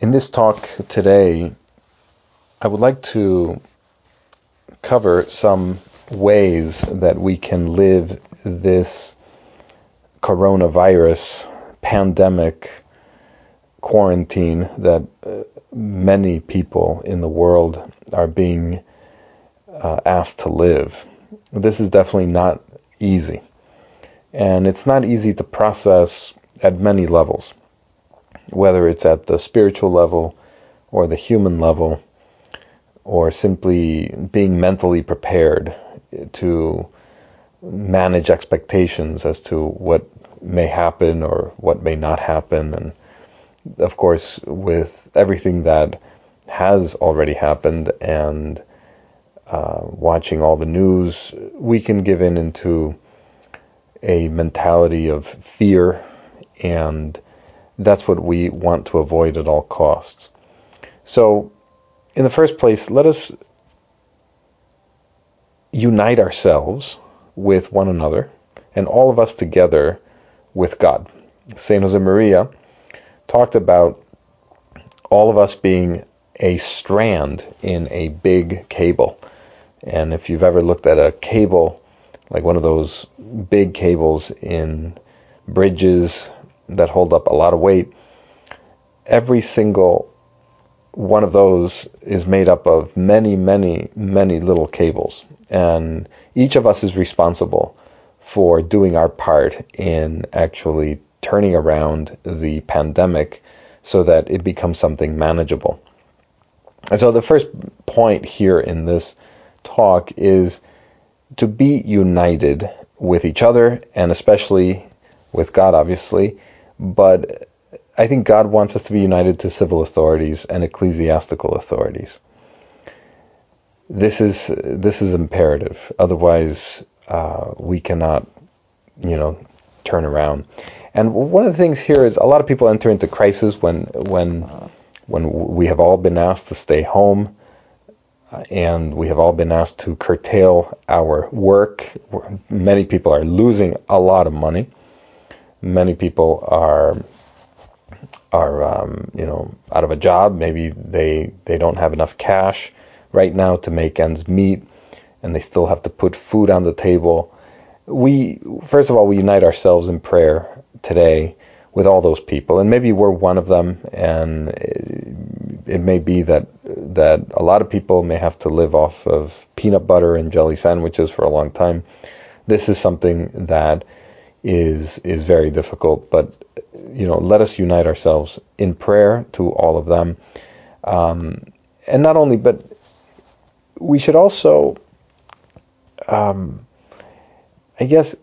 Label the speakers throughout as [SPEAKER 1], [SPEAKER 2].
[SPEAKER 1] In this talk today, I would like to cover some ways that we can live this coronavirus pandemic quarantine that uh, many people in the world are being uh, asked to live. This is definitely not easy. And it's not easy to process at many levels whether it's at the spiritual level or the human level, or simply being mentally prepared to manage expectations as to what may happen or what may not happen. And of course, with everything that has already happened and uh, watching all the news, we can give in into a mentality of fear and that's what we want to avoid at all costs. So, in the first place, let us unite ourselves with one another and all of us together with God. St. Josemaria talked about all of us being a strand in a big cable. And if you've ever looked at a cable, like one of those big cables in bridges that hold up a lot of weight, every single one of those is made up of many, many, many little cables. And each of us is responsible for doing our part in actually turning around the pandemic so that it becomes something manageable. And so the first point here in this talk is to be united with each other and especially with God, obviously, but I think God wants us to be united to civil authorities and ecclesiastical authorities. This is this is imperative. Otherwise, uh, we cannot, you know, turn around. And one of the things here is a lot of people enter into crisis when when when we have all been asked to stay home uh, and we have all been asked to curtail our work. Many people are losing a lot of money many people are are um, you know out of a job. Maybe they they don't have enough cash right now to make ends meet, and they still have to put food on the table. We first of all we unite ourselves in prayer today with all those people, and maybe we're one of them, and it, it may be that that a lot of people may have to live off of peanut butter and jelly sandwiches for a long time. This is something that is is very difficult. But you know, let us unite ourselves in prayer to all of them, um, and not only, but we should also, um, I guess,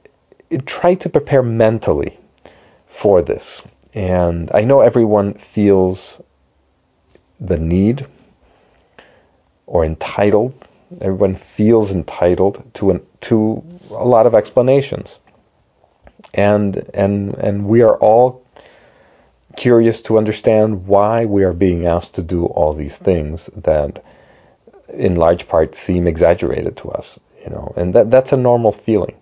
[SPEAKER 1] try to prepare mentally for this. And I know everyone feels the need or entitled. Everyone feels entitled to an, to a lot of explanations and and and we are all curious to understand why we are being asked to do all these things that in large part seem exaggerated to us you know and that that's a normal feeling.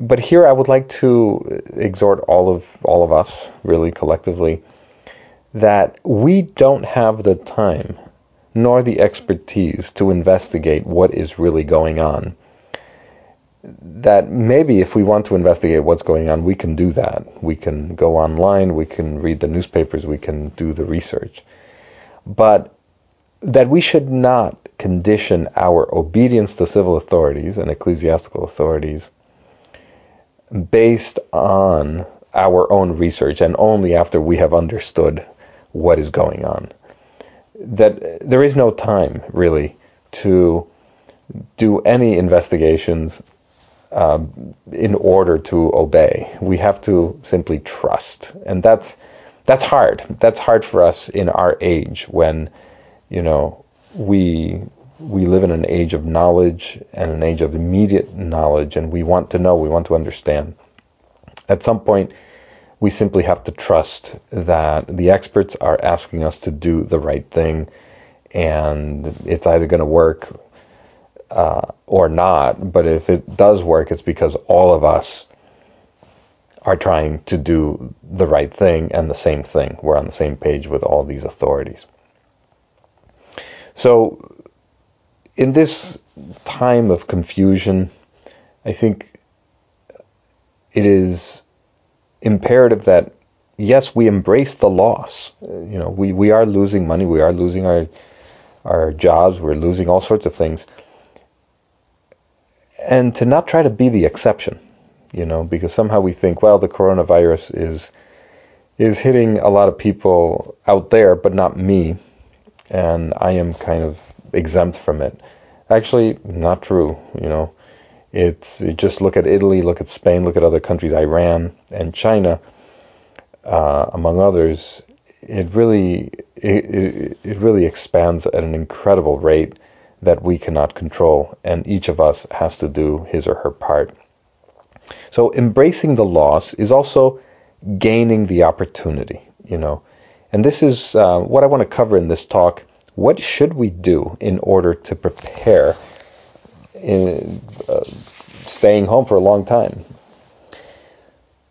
[SPEAKER 1] But here I would like to exhort all of all of us really collectively that we don't have the time nor the expertise to investigate what is really going on that maybe if we want to investigate what's going on, we can do that. We can go online, we can read the newspapers, we can do the research. But that we should not condition our obedience to civil authorities and ecclesiastical authorities based on our own research and only after we have understood what is going on. That there is no time really to do any investigations um, in order to obey. We have to simply trust, and that's that's hard. That's hard for us in our age when, you know, we we live in an age of knowledge and an age of immediate knowledge, and we want to know, we want to understand. At some point, we simply have to trust that the experts are asking us to do the right thing, and it's either going to work uh, or not. But if it does work, it's because all of us are trying to do the right thing and the same thing. We're on the same page with all these authorities. So in this time of confusion, I think it is imperative that yes, we embrace the loss. You know, we, we are losing money, we are losing our our jobs, we're losing all sorts of things. And to not try to be the exception, you know, because somehow we think, well, the coronavirus is is hitting a lot of people out there, but not me, and I am kind of exempt from it. Actually, not true. You know, it's you just look at Italy, look at Spain, look at other countries, Iran and China, uh, among others. It really it, it, it really expands at an incredible rate that we cannot control, and each of us has to do his or her part. So embracing the loss is also gaining the opportunity, you know. And this is uh, what I want to cover in this talk what should we do in order to prepare in uh, staying home for a long time?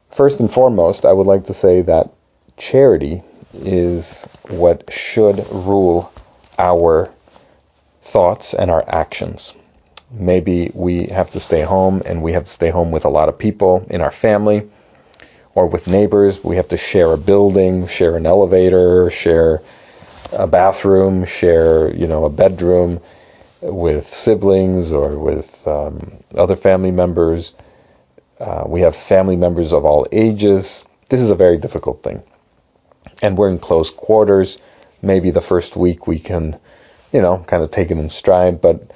[SPEAKER 1] First and foremost, I would like to say that charity is what should rule our thoughts and our actions. Maybe we have to stay home and we have to stay home with a lot of people in our family or with neighbors. We have to share a building, share an elevator, share a bathroom, share, you know, a bedroom with siblings or with um, other family members. Uh, we have family members of all ages. This is a very difficult thing. And we're in close quarters. Maybe the first week we can, you know, kind of take it in stride, but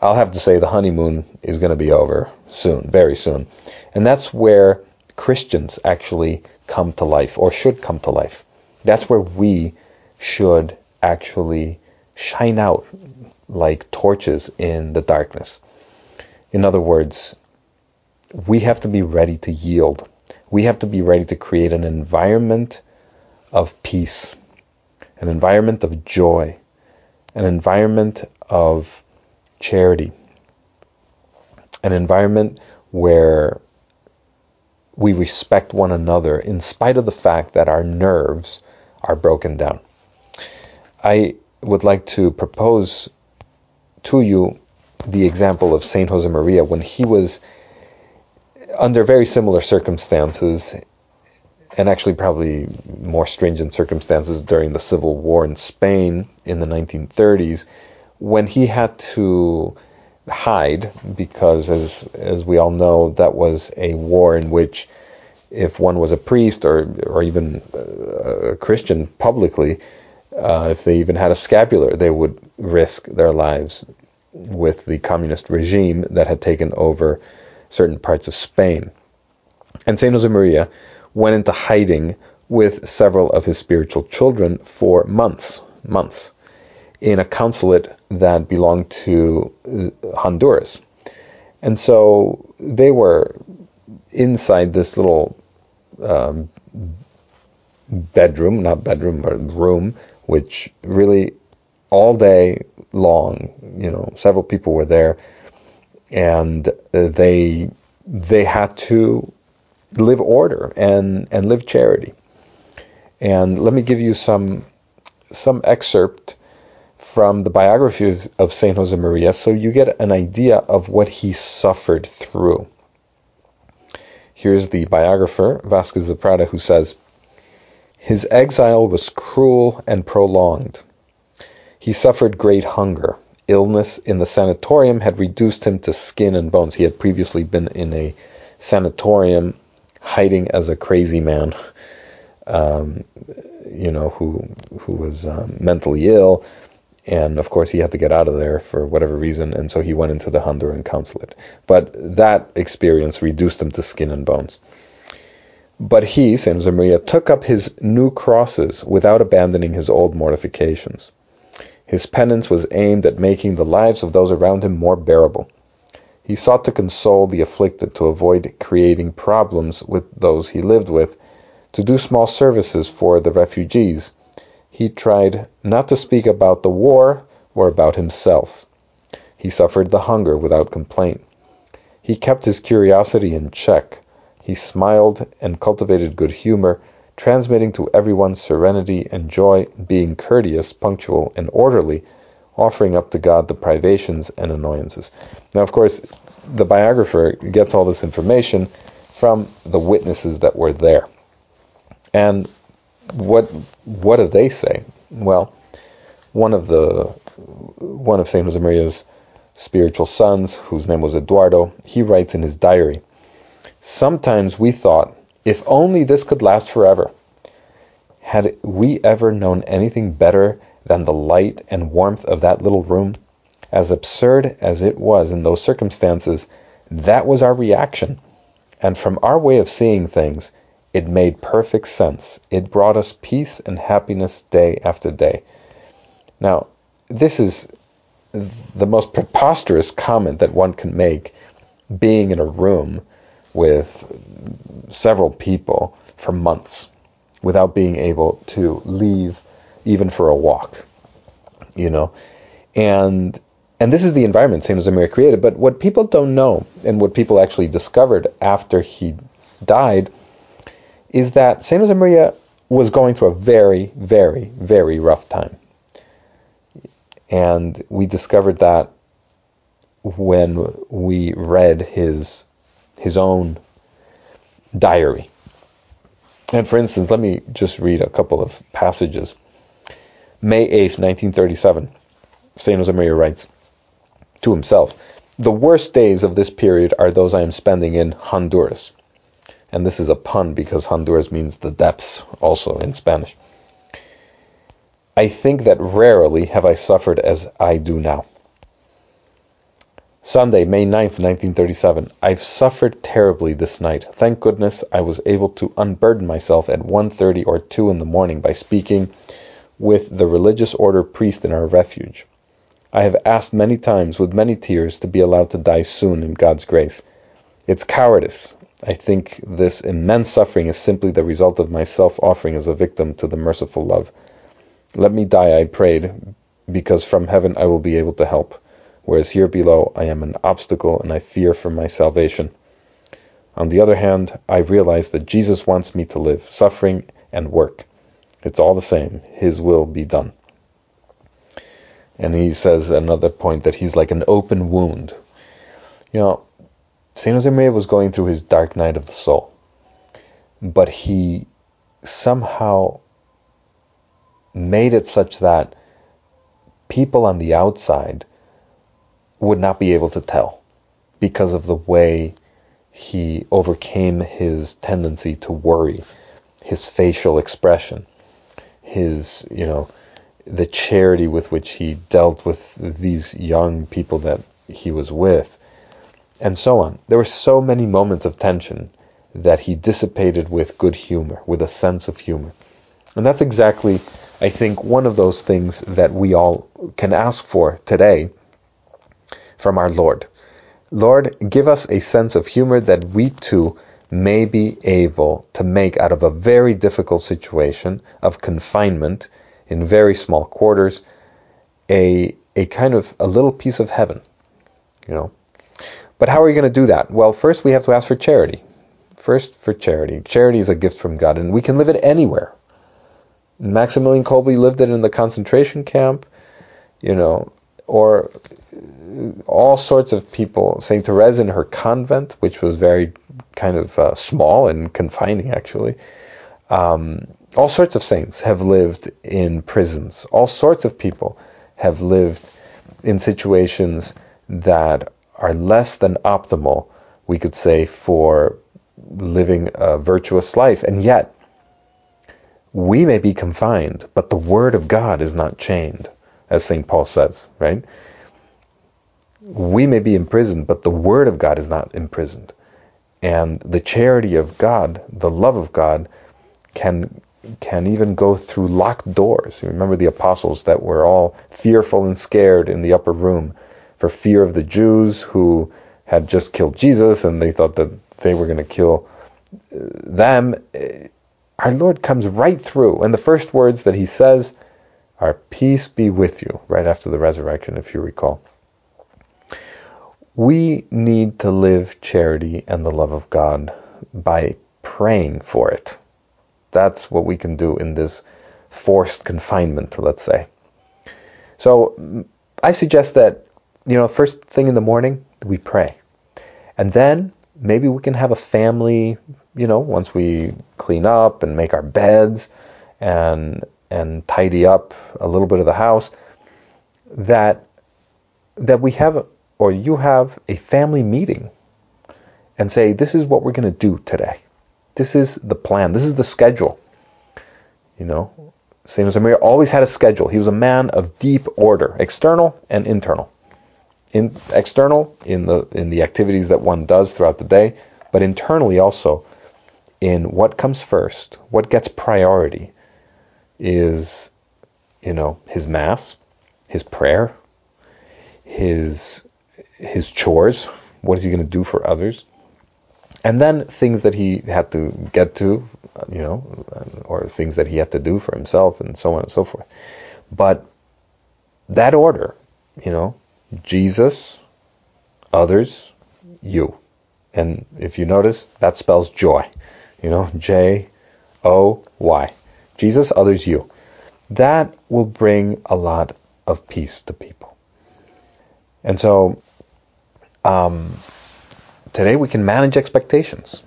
[SPEAKER 1] I'll have to say the honeymoon is going to be over soon, very soon. And that's where Christians actually come to life or should come to life. That's where we should actually shine out like torches in the darkness. In other words, we have to be ready to yield. We have to be ready to create an environment of peace, an environment of joy, an environment of charity, an environment where we respect one another in spite of the fact that our nerves are broken down. I would like to propose to you the example of Saint Josemaria when he was under very similar circumstances and actually probably more stringent circumstances during the civil war in Spain in the 1930s when he had to hide because as as we all know that was a war in which if one was a priest or or even a Christian publicly uh, if they even had a scapular, they would risk their lives with the communist regime that had taken over certain parts of Spain. And Saint Josemaria went into hiding with several of his spiritual children for months, months, in a consulate that belonged to uh, Honduras. And so they were inside this little um, bedroom, not bedroom, but room, which really all day long, you know, several people were there, and they they had to live order and and live charity. And let me give you some some excerpt from the biography of Saint Josemaria, so you get an idea of what he suffered through. Here's the biographer Vázquez de Prada who says. His exile was cruel and prolonged. He suffered great hunger. Illness in the sanatorium had reduced him to skin and bones. He had previously been in a sanatorium hiding as a crazy man, um, you know, who who was um, mentally ill, and of course he had to get out of there for whatever reason, and so he went into the Honduran consulate. But that experience reduced him to skin and bones. But he, Saint Josemaria, took up his new crosses without abandoning his old mortifications. His penance was aimed at making the lives of those around him more bearable. He sought to console the afflicted, to avoid creating problems with those he lived with, to do small services for the refugees. He tried not to speak about the war or about himself. He suffered the hunger without complaint. He kept his curiosity in check. He smiled and cultivated good humor, transmitting to everyone serenity and joy, being courteous, punctual, and orderly, offering up to God the privations and annoyances. Now, of course, the biographer gets all this information from the witnesses that were there. And what what do they say? Well, one of the one of Saint Josemaria's spiritual sons, whose name was Eduardo, he writes in his diary Sometimes we thought, if only this could last forever. Had we ever known anything better than the light and warmth of that little room? As absurd as it was in those circumstances, that was our reaction. And from our way of seeing things, it made perfect sense. It brought us peace and happiness day after day. Now, this is the most preposterous comment that one can make being in a room with several people for months without being able to leave even for a walk you know and and this is the environment Saint Josemaria created but what people don't know and what people actually discovered after he died is that Saint Josemaria was going through a very very very rough time and we discovered that when we read his his own diary. And for instance, let me just read a couple of passages. May 8th, 1937, St. Josemaria writes to himself, The worst days of this period are those I am spending in Honduras. And this is a pun because Honduras means the depths also in Spanish. I think that rarely have I suffered as I do now. Sunday, May 9th, 1937. I've suffered terribly this night. Thank goodness I was able to unburden myself at 1.30 or 2 in the morning by speaking with the religious order priest in our refuge. I have asked many times, with many tears, to be allowed to die soon in God's grace. It's cowardice. I think this immense suffering is simply the result of my self-offering as a victim to the merciful love. Let me die, I prayed, because from heaven I will be able to help, whereas here below I am an obstacle and I fear for my salvation. On the other hand, I realize that Jesus wants me to live, suffering and work. It's all the same. His will be done. And he says another point that he's like an open wound. You know, Saint Josemaria was going through his dark night of the soul, but he somehow made it such that people on the outside would not be able to tell because of the way he overcame his tendency to worry, his facial expression, his, you know, the charity with which he dealt with these young people that he was with, and so on. There were so many moments of tension that he dissipated with good humor, with a sense of humor. And that's exactly, I think, one of those things that we all can ask for today from our Lord. Lord, give us a sense of humor that we too may be able to make out of a very difficult situation of confinement in very small quarters a a kind of a little piece of heaven, you know. But how are we going to do that? Well, first we have to ask for charity. First for charity. Charity is a gift from God and we can live it anywhere. Maximilian Kolbe lived it in the concentration camp, you know, or all sorts of people. St. Therese in her convent, which was very kind of uh, small and confining, actually. Um, all sorts of saints have lived in prisons. All sorts of people have lived in situations that are less than optimal, we could say, for living a virtuous life. And yet, we may be confined, but the word of God is not chained, as St. Paul says, right? We may be imprisoned, but the word of God is not imprisoned. and the charity of God, the love of God, can can even go through locked doors. You remember the apostles that were all fearful and scared in the upper room for fear of the Jews who had just killed Jesus and they thought that they were going to kill uh, them. Our Lord comes right through, and the first words that he says are, Peace be with you, right after the resurrection, if you recall. We need to live charity and the love of God by praying for it. That's what we can do in this forced confinement, let's say. So mm, I suggest that, you know, first thing in the morning, we pray. And then maybe we can have a family, you know, once we clean up and make our beds and and tidy up a little bit of the house that that we have or you have a family meeting and say this is what we're going to do today. This is the plan. This is the schedule. You know, Saint Jose always had a schedule. He was a man of deep order, external and internal. In external in the in the activities that one does throughout the day, but internally also in what comes first, what gets priority is you know, his mass, his prayer, his his chores, what is he going to do for others? And then things that he had to get to, you know, or things that he had to do for himself, and so on and so forth. But that order, you know, Jesus, others, you. And if you notice, that spells joy. You know, J O Y. Jesus, others, you. That will bring a lot of peace to people. And so, um, today we can manage expectations.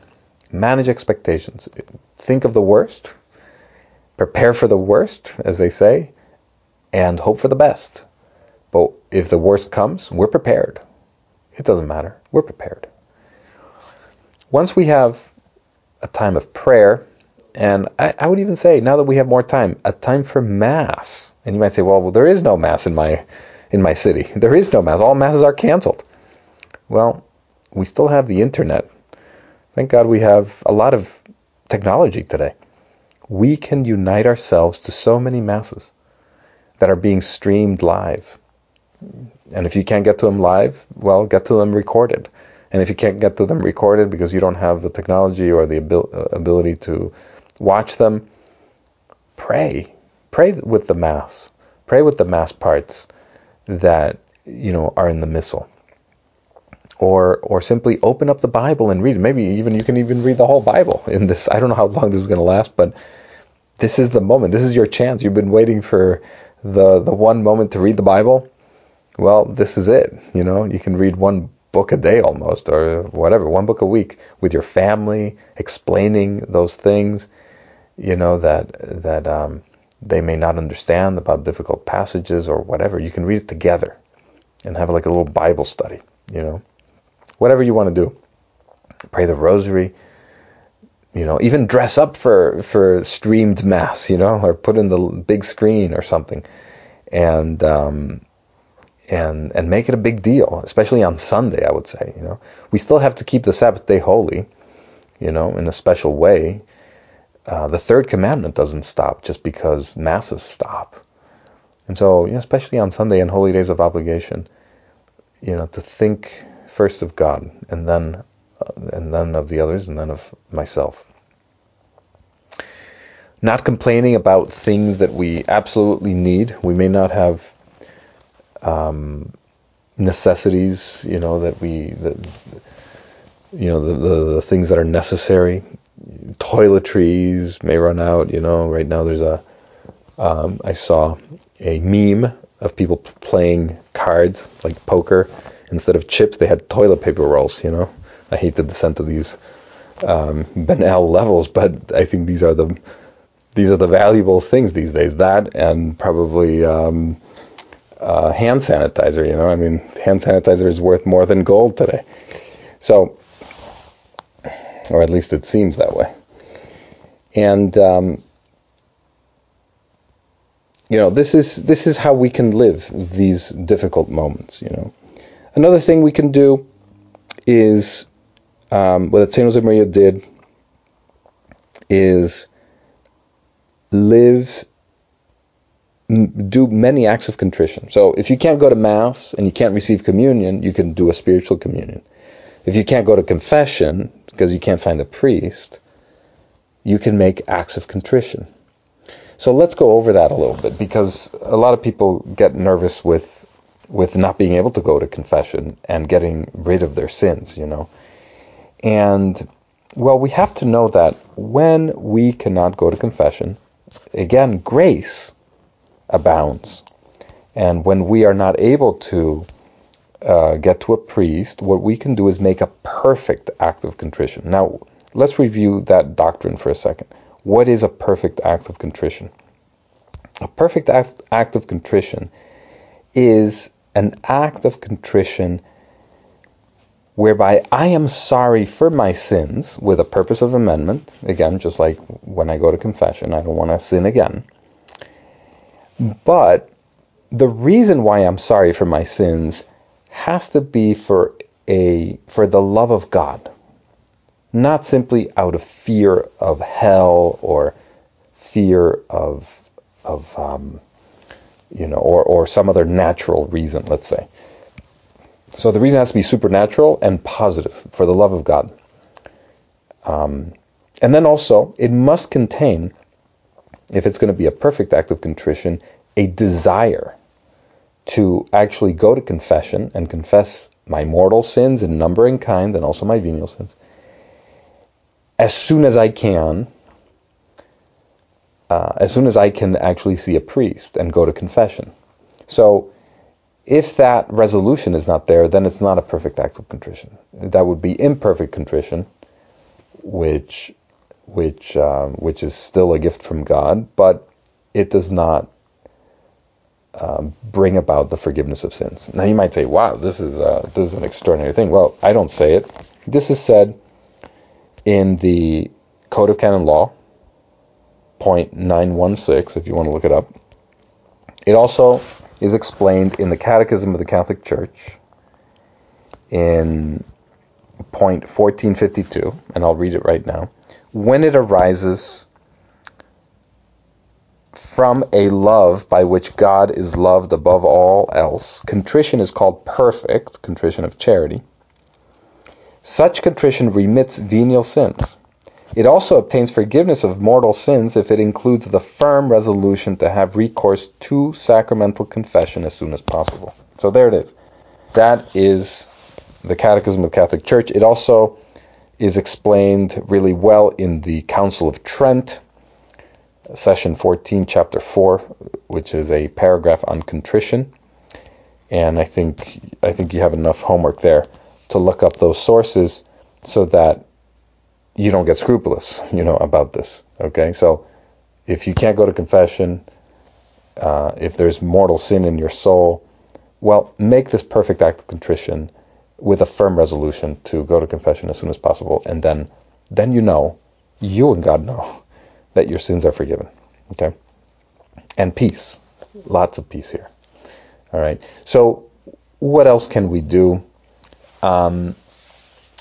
[SPEAKER 1] Manage expectations. Think of the worst, prepare for the worst, as they say, and hope for the best. But if the worst comes, we're prepared. It doesn't matter. We're prepared. Once we have a time of prayer, and I, I, would even say now that we have more time, a time for mass. And you might say, well, well, there is no mass in my in my city. There is no mass. All masses are canceled. Well, we still have the internet. Thank God we have a lot of technology today. We can unite ourselves to so many masses that are being streamed live. And if you can't get to them live, well, get to them recorded. And if you can't get to them recorded because you don't have the technology or the uh, ability to watch them, pray. Pray with the mass. Pray with the mass parts that, you know, are in the missal or or simply open up the Bible and read it. Maybe even you can even read the whole Bible in this. I don't know how long this is going to last, but this is the moment. This is your chance. You've been waiting for the the one moment to read the Bible. Well, this is it. You know, you can read one book a day almost, or whatever, one book a week with your family, explaining those things. You know that that um, they may not understand about difficult passages or whatever. You can read it together and have like a little Bible study. You know whatever you want to do. Pray the rosary, you know, even dress up for for streamed mass, you know, or put in the big screen or something, and um, and and make it a big deal, especially on Sunday. I would say, you know, we still have to keep the Sabbath day holy, you know, in a special way. Uh, the third commandment doesn't stop just because masses stop, and so, you know, especially on Sunday and holy days of obligation, you know, to think first of God, and then uh, and then of the others, and then of myself. Not complaining about things that we absolutely need. We may not have um, necessities, you know, that we that you know the, the, the things that are necessary. Toiletries may run out. You know, right now there's a um, I saw a meme of people playing cards like poker instead of chips, they had toilet paper rolls. You know, I hate the descent of these um, banal levels, but I think these are the these are the valuable things these days. That and probably um, uh, hand sanitizer. You know, I mean, hand sanitizer is worth more than gold today. So, or at least it seems that way. And um, you know, this is this is how we can live these difficult moments. You know, Another thing we can do is um, what Saint Josemaria did is live do many acts of contrition. So if you can't go to mass and you can't receive communion, you can do a spiritual communion. If you can't go to confession because you can't find a priest, you can make acts of contrition. So let's go over that a little bit because a lot of people get nervous with with not being able to go to confession and getting rid of their sins, you know. And well, we have to know that when we cannot go to confession, again, grace abounds. And when we are not able to uh, get to a priest, what we can do is make a perfect act of contrition. Now, let's review that doctrine for a second. What is a perfect act of contrition? A perfect act, act of contrition is an act of contrition whereby I am sorry for my sins with a purpose of amendment. Again, just like when I go to confession, I don't want to sin again. But the reason why I'm sorry for my sins has to be for a for the love of God, not simply out of fear of hell or fear of of um, you know or or some other natural reason. Let's say. So the reason has to be supernatural and positive for the love of God. Um, and then also, it must contain if it's going to be a perfect act of contrition, a desire to actually go to confession and confess my mortal sins in number and kind and also my venial sins as soon as I can, uh, as soon as I can actually see a priest and go to confession. So if that resolution is not there, then it's not a perfect act of contrition. That would be imperfect contrition, which which um, which is still a gift from God, but it does not um, bring about the forgiveness of sins. Now you might say, "Wow, this is uh, this is an extraordinary thing." Well, I don't say it. This is said in the Code of Canon Law, point nine one six, if you want to look it up. It also is explained in the Catechism of the Catholic Church in point 1452, and I'll read it right now when it arises from a love by which God is loved above all else, contrition is called perfect, contrition of charity. Such contrition remits venial sins. It also obtains forgiveness of mortal sins if it includes the firm resolution to have recourse to sacramental confession as soon as possible. So there it is. That is the Catechism of the Catholic Church. It also is explained really well in the Council of Trent, session 14, chapter 4, which is a paragraph on contrition. And I think I think you have enough homework there to look up those sources so that you don't get scrupulous, you know, about this. Okay, so if you can't go to confession, uh, if there's mortal sin in your soul, well, make this perfect act of contrition with a firm resolution to go to confession as soon as possible, and then then you know, you and God know that your sins are forgiven. Okay? And peace. Lots of peace here. All right. So what else can we do? Um,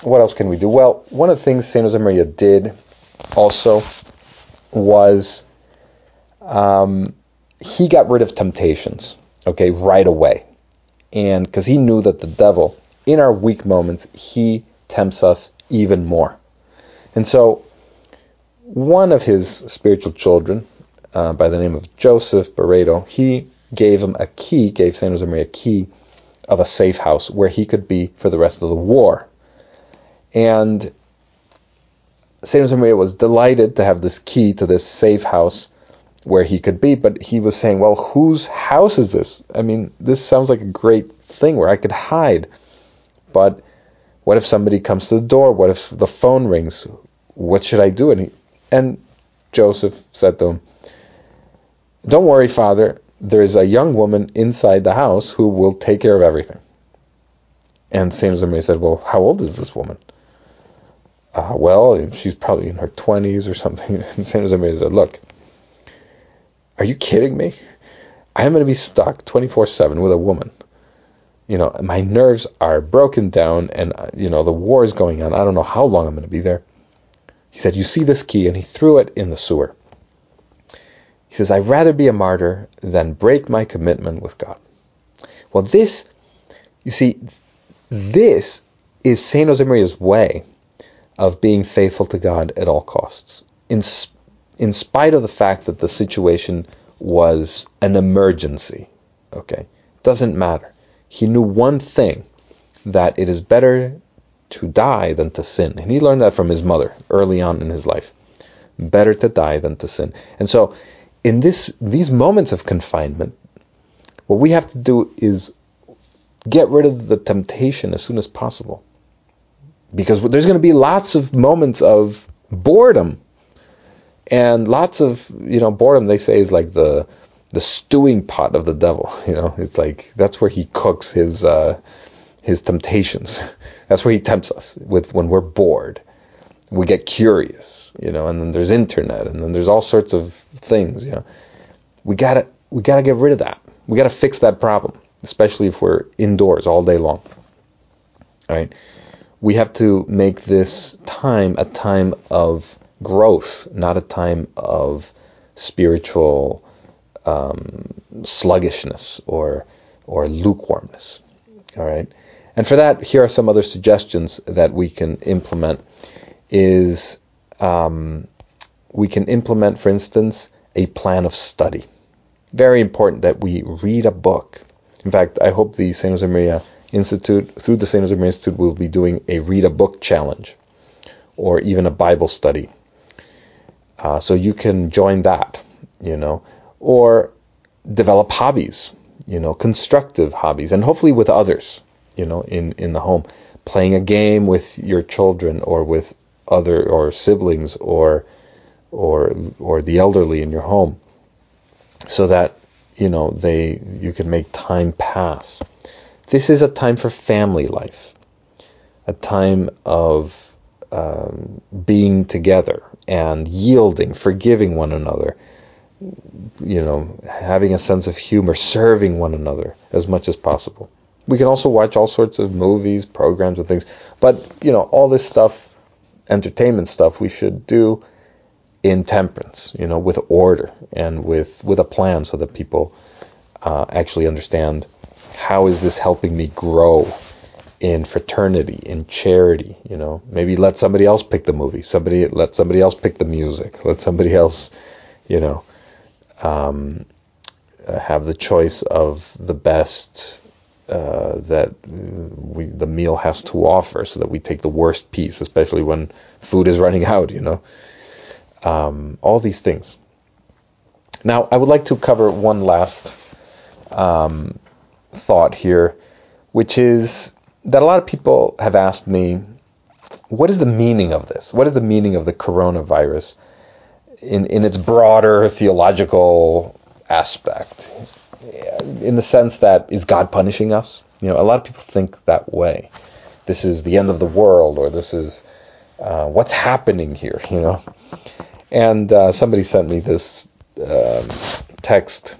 [SPEAKER 1] what else can we do? Well, one of the things Saint Josemaria did also was um, he got rid of temptations. Okay, right away, and because he knew that the devil in our weak moments, he tempts us even more. And so, one of his spiritual children, uh, by the name of Joseph Barreto, he gave him a key, gave San Josemaria a key of a safe house where he could be for the rest of the war. And San Josemaria was delighted to have this key to this safe house where he could be, but he was saying, well, whose house is this? I mean, this sounds like a great thing where I could hide. But what if somebody comes to the door? What if the phone rings? What should I do? And, he, and Joseph said to him, Don't worry, father. There is a young woman inside the house who will take care of everything. And Saint Josemaria said, Well, how old is this woman? Uh, well, she's probably in her 20s or something. And Saint Josemaria said, Look, are you kidding me? I am going to be stuck 24 7 with a woman you know, my nerves are broken down and, uh, you know, the war is going on. I don't know how long I'm going to be there. He said, You see this key? And he threw it in the sewer. He says, I'd rather be a martyr than break my commitment with God. Well, this, you see, this is St. Josemaría's way of being faithful to God at all costs. In, in spite of the fact that the situation was an emergency, okay, doesn't matter. He knew one thing that it is better to die than to sin. And he learned that from his mother early on in his life. Better to die than to sin. And so in this these moments of confinement, what we have to do is get rid of the temptation as soon as possible. Because there's going to be lots of moments of boredom. And lots of, you know, boredom they say is like the the stewing pot of the devil, you know. It's like that's where he cooks his uh his temptations. That's where he tempts us with when we're bored. We get curious, you know, and then there's internet and then there's all sorts of things, you know. We gotta we gotta get rid of that. We gotta fix that problem, especially if we're indoors all day long. All right. We have to make this time a time of growth, not a time of spiritual um, sluggishness or or lukewarmness. All right. And for that, here are some other suggestions that we can implement. Is um, we can implement, for instance, a plan of study. Very important that we read a book. In fact, I hope the San St. Josemaria Institute, through the St. Josemaria Institute, we'll be doing a read a book challenge or even a Bible study. Uh, so you can join that, you know, or develop hobbies, you know, constructive hobbies, and hopefully with others you know, in, in the home. Playing a game with your children or with other or siblings or or or the elderly in your home so that you know they you can make time pass. This is a time for family life, a time of um, being together and yielding, forgiving one another, you know, having a sense of humor, serving one another as much as possible. We can also watch all sorts of movies, programs, and things. But, you know, all this stuff, entertainment stuff, we should do in temperance, you know, with order and with, with a plan so that people uh, actually understand how is this helping me grow in fraternity, in charity, you know. Maybe let somebody else pick the movie. Somebody let somebody else pick the music. Let somebody else, you know, um, have the choice of the best uh, that we, the meal has to offer, so that we take the worst piece, especially when food is running out. You know, um, all these things. Now, I would like to cover one last um, thought here, which is that a lot of people have asked me, what is the meaning of this? What is the meaning of the coronavirus in, in its broader theological aspect? in the sense that is God punishing us? You know, a lot of people think that way. This is the end of the world, or this is uh, what's happening here. You know, and uh, somebody sent me this um, text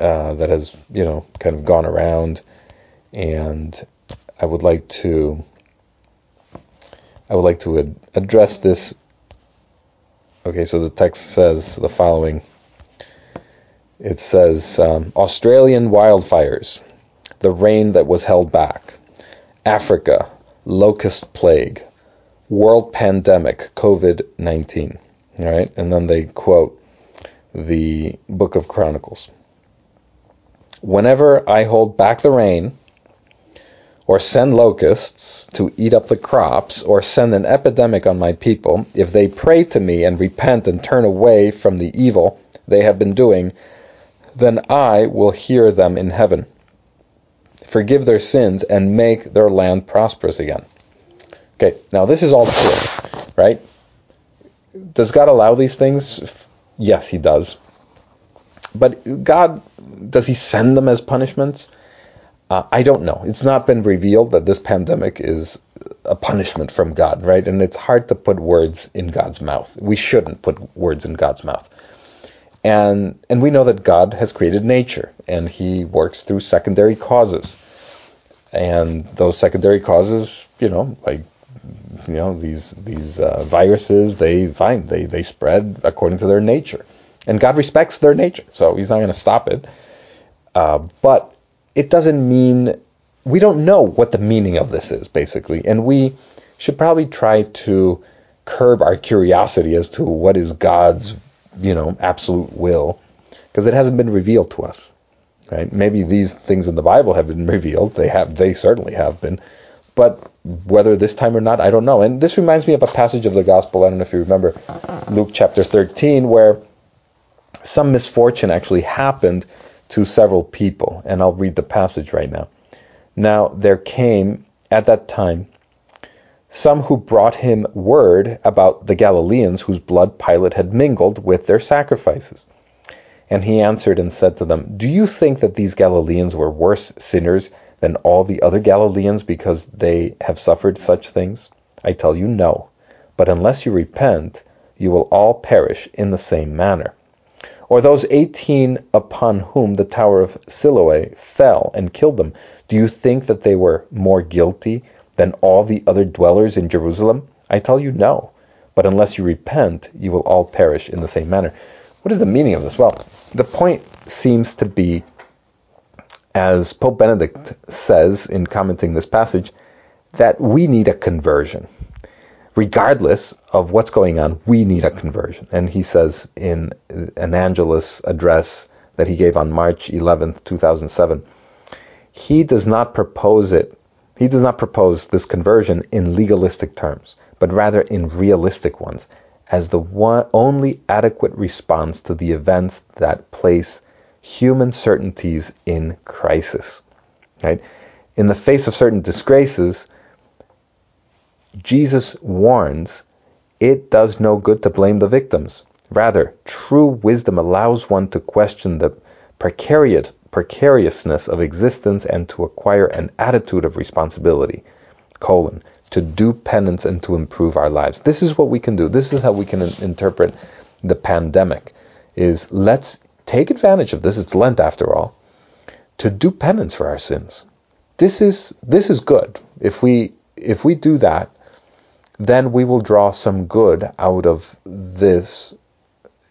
[SPEAKER 1] uh, that has you know kind of gone around, and I would like to I would like to ad- address this. Okay, so the text says the following. It says um, Australian wildfires, the rain that was held back, Africa, locust plague, world pandemic, COVID 19. All right, and then they quote the Book of Chronicles. Whenever I hold back the rain, or send locusts to eat up the crops, or send an epidemic on my people, if they pray to me and repent and turn away from the evil they have been doing, then I will hear them in heaven, forgive their sins, and make their land prosperous again. Okay, now this is all true, right? Does God allow these things? Yes, He does. But God, does He send them as punishments? Uh, I don't know. It's not been revealed that this pandemic is a punishment from God, right? And it's hard to put words in God's mouth. We shouldn't put words in God's mouth. And, and we know that God has created nature and he works through secondary causes. and those secondary causes, you know, like you know these these uh, viruses, they find they they spread according to their nature, and God respects their nature, so He's not going to stop it. Uh, but it doesn't mean we don't know what the meaning of this is basically, and we should probably try to curb our curiosity as to what is God's you know absolute will, because it hasn't been revealed to us. Right? Maybe these things in the Bible have been revealed. They have. They certainly have been. But whether this time or not, I don't know. And this reminds me of a passage of the gospel. I don't know if you remember Luke chapter 13, where some misfortune actually happened to several people. And I'll read the passage right now. Now there came at that time some who brought him word about the Galileans whose blood Pilate had mingled with their sacrifices. And he answered and said to them, Do you think that these Galileans were worse sinners than all the other Galileans because they have suffered such things? I tell you, no. But unless you repent, you will all perish in the same manner. Or those eighteen upon whom the tower of Siloam fell and killed them, do you think that they were more guilty than all the other dwellers in Jerusalem? I tell you, no. But unless you repent, you will all perish in the same manner. What is the meaning of this? Well, the point seems to be, as Pope Benedict says in commenting this passage, that we need a conversion. Regardless of what's going on, we need a conversion. And he says in an Angelus address that he gave on March 11th, 2007, he does not propose it, he does not propose this conversion in legalistic terms, but rather in realistic ones as the one, only adequate response to the events that place human certainties in crisis. Right? In the face of certain disgraces, Jesus warns it does no good to blame the victims. Rather, true wisdom allows one to question the precarious, precariousness of existence and to acquire an attitude of responsibility. Colon to do penance and to improve our lives. This is what we can do. This is how we can interpret the pandemic is let's take advantage of this. It's Lent after all, to do penance for our sins. This is this is good. If we if we do that, then we will draw some good out of this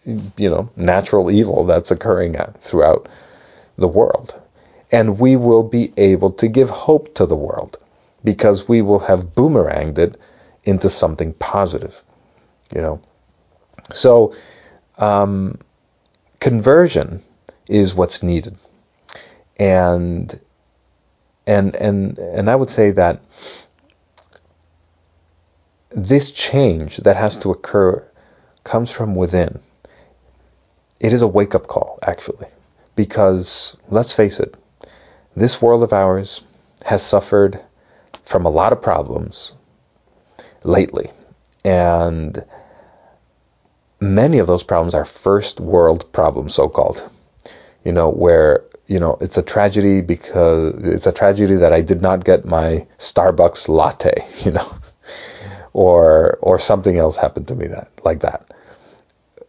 [SPEAKER 1] you know, natural evil that's occurring throughout the world. And we will be able to give hope to the world because we will have boomeranged it into something positive, you know. So, um, conversion is what's needed, and and and and I would say that this change that has to occur comes from within. It is a wake up call, actually, because let's face it, this world of ours has suffered from a lot of problems lately. And many of those problems are first world problems, so called. You know, where, you know, it's a tragedy because it's a tragedy that I did not get my Starbucks latte, you know, or, or something else happened to me that, like that.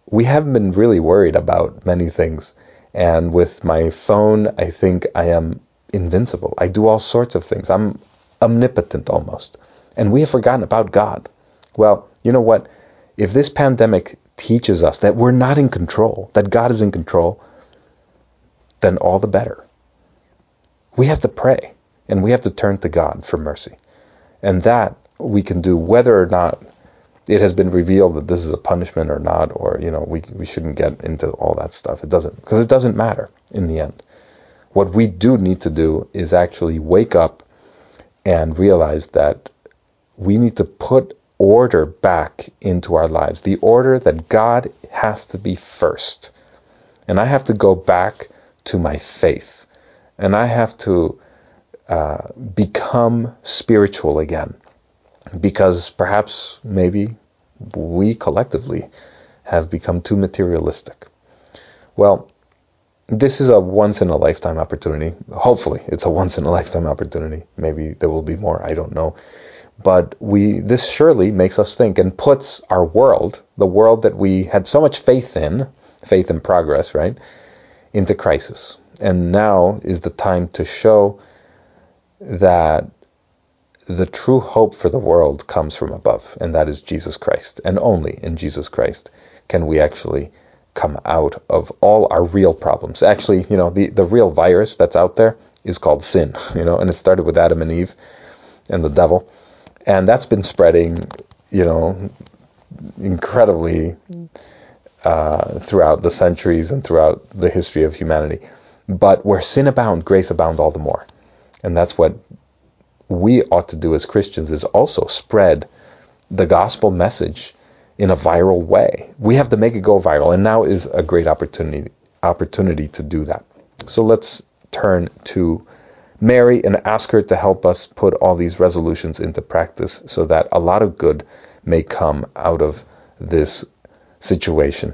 [SPEAKER 1] We haven't been really worried about many things. And with my phone, I think I am invincible. I do all sorts of things. I'm omnipotent almost. And we have forgotten about God. Well, you know what? If this pandemic teaches us that we're not in control, that God is in control, then all the better. We have to pray and we have to turn to God for mercy. And that we can do whether or not it has been revealed that this is a punishment or not, or, you know, we, we shouldn't get into all that stuff. It doesn't, because it doesn't matter in the end. What we do need to do is actually wake up and realize that we need to put order back into our lives. The order that God has to be first. And I have to go back to my faith. And I have to uh, become spiritual again. Because perhaps, maybe, we collectively have become too materialistic. Well, this is a once in a lifetime opportunity. Hopefully, it's a once in a lifetime opportunity. Maybe there will be more. I don't know. But we, this surely makes us think and puts our world, the world that we had so much faith in, faith in progress, right, into crisis. And now is the time to show that the true hope for the world comes from above, and that is Jesus Christ. And only in Jesus Christ can we actually come out of all our real problems. Actually, you know, the, the real virus that's out there is called sin, you know, and it started with Adam and Eve and the devil. And that's been spreading, you know, incredibly uh, throughout the centuries and throughout the history of humanity. But where sin abound, grace abound all the more. And that's what we ought to do as Christians is also spread the gospel message in a viral way. We have to make it go viral, and now is a great opportunity opportunity to do that. So let's turn to Mary and ask her to help us put all these resolutions into practice so that a lot of good may come out of this situation.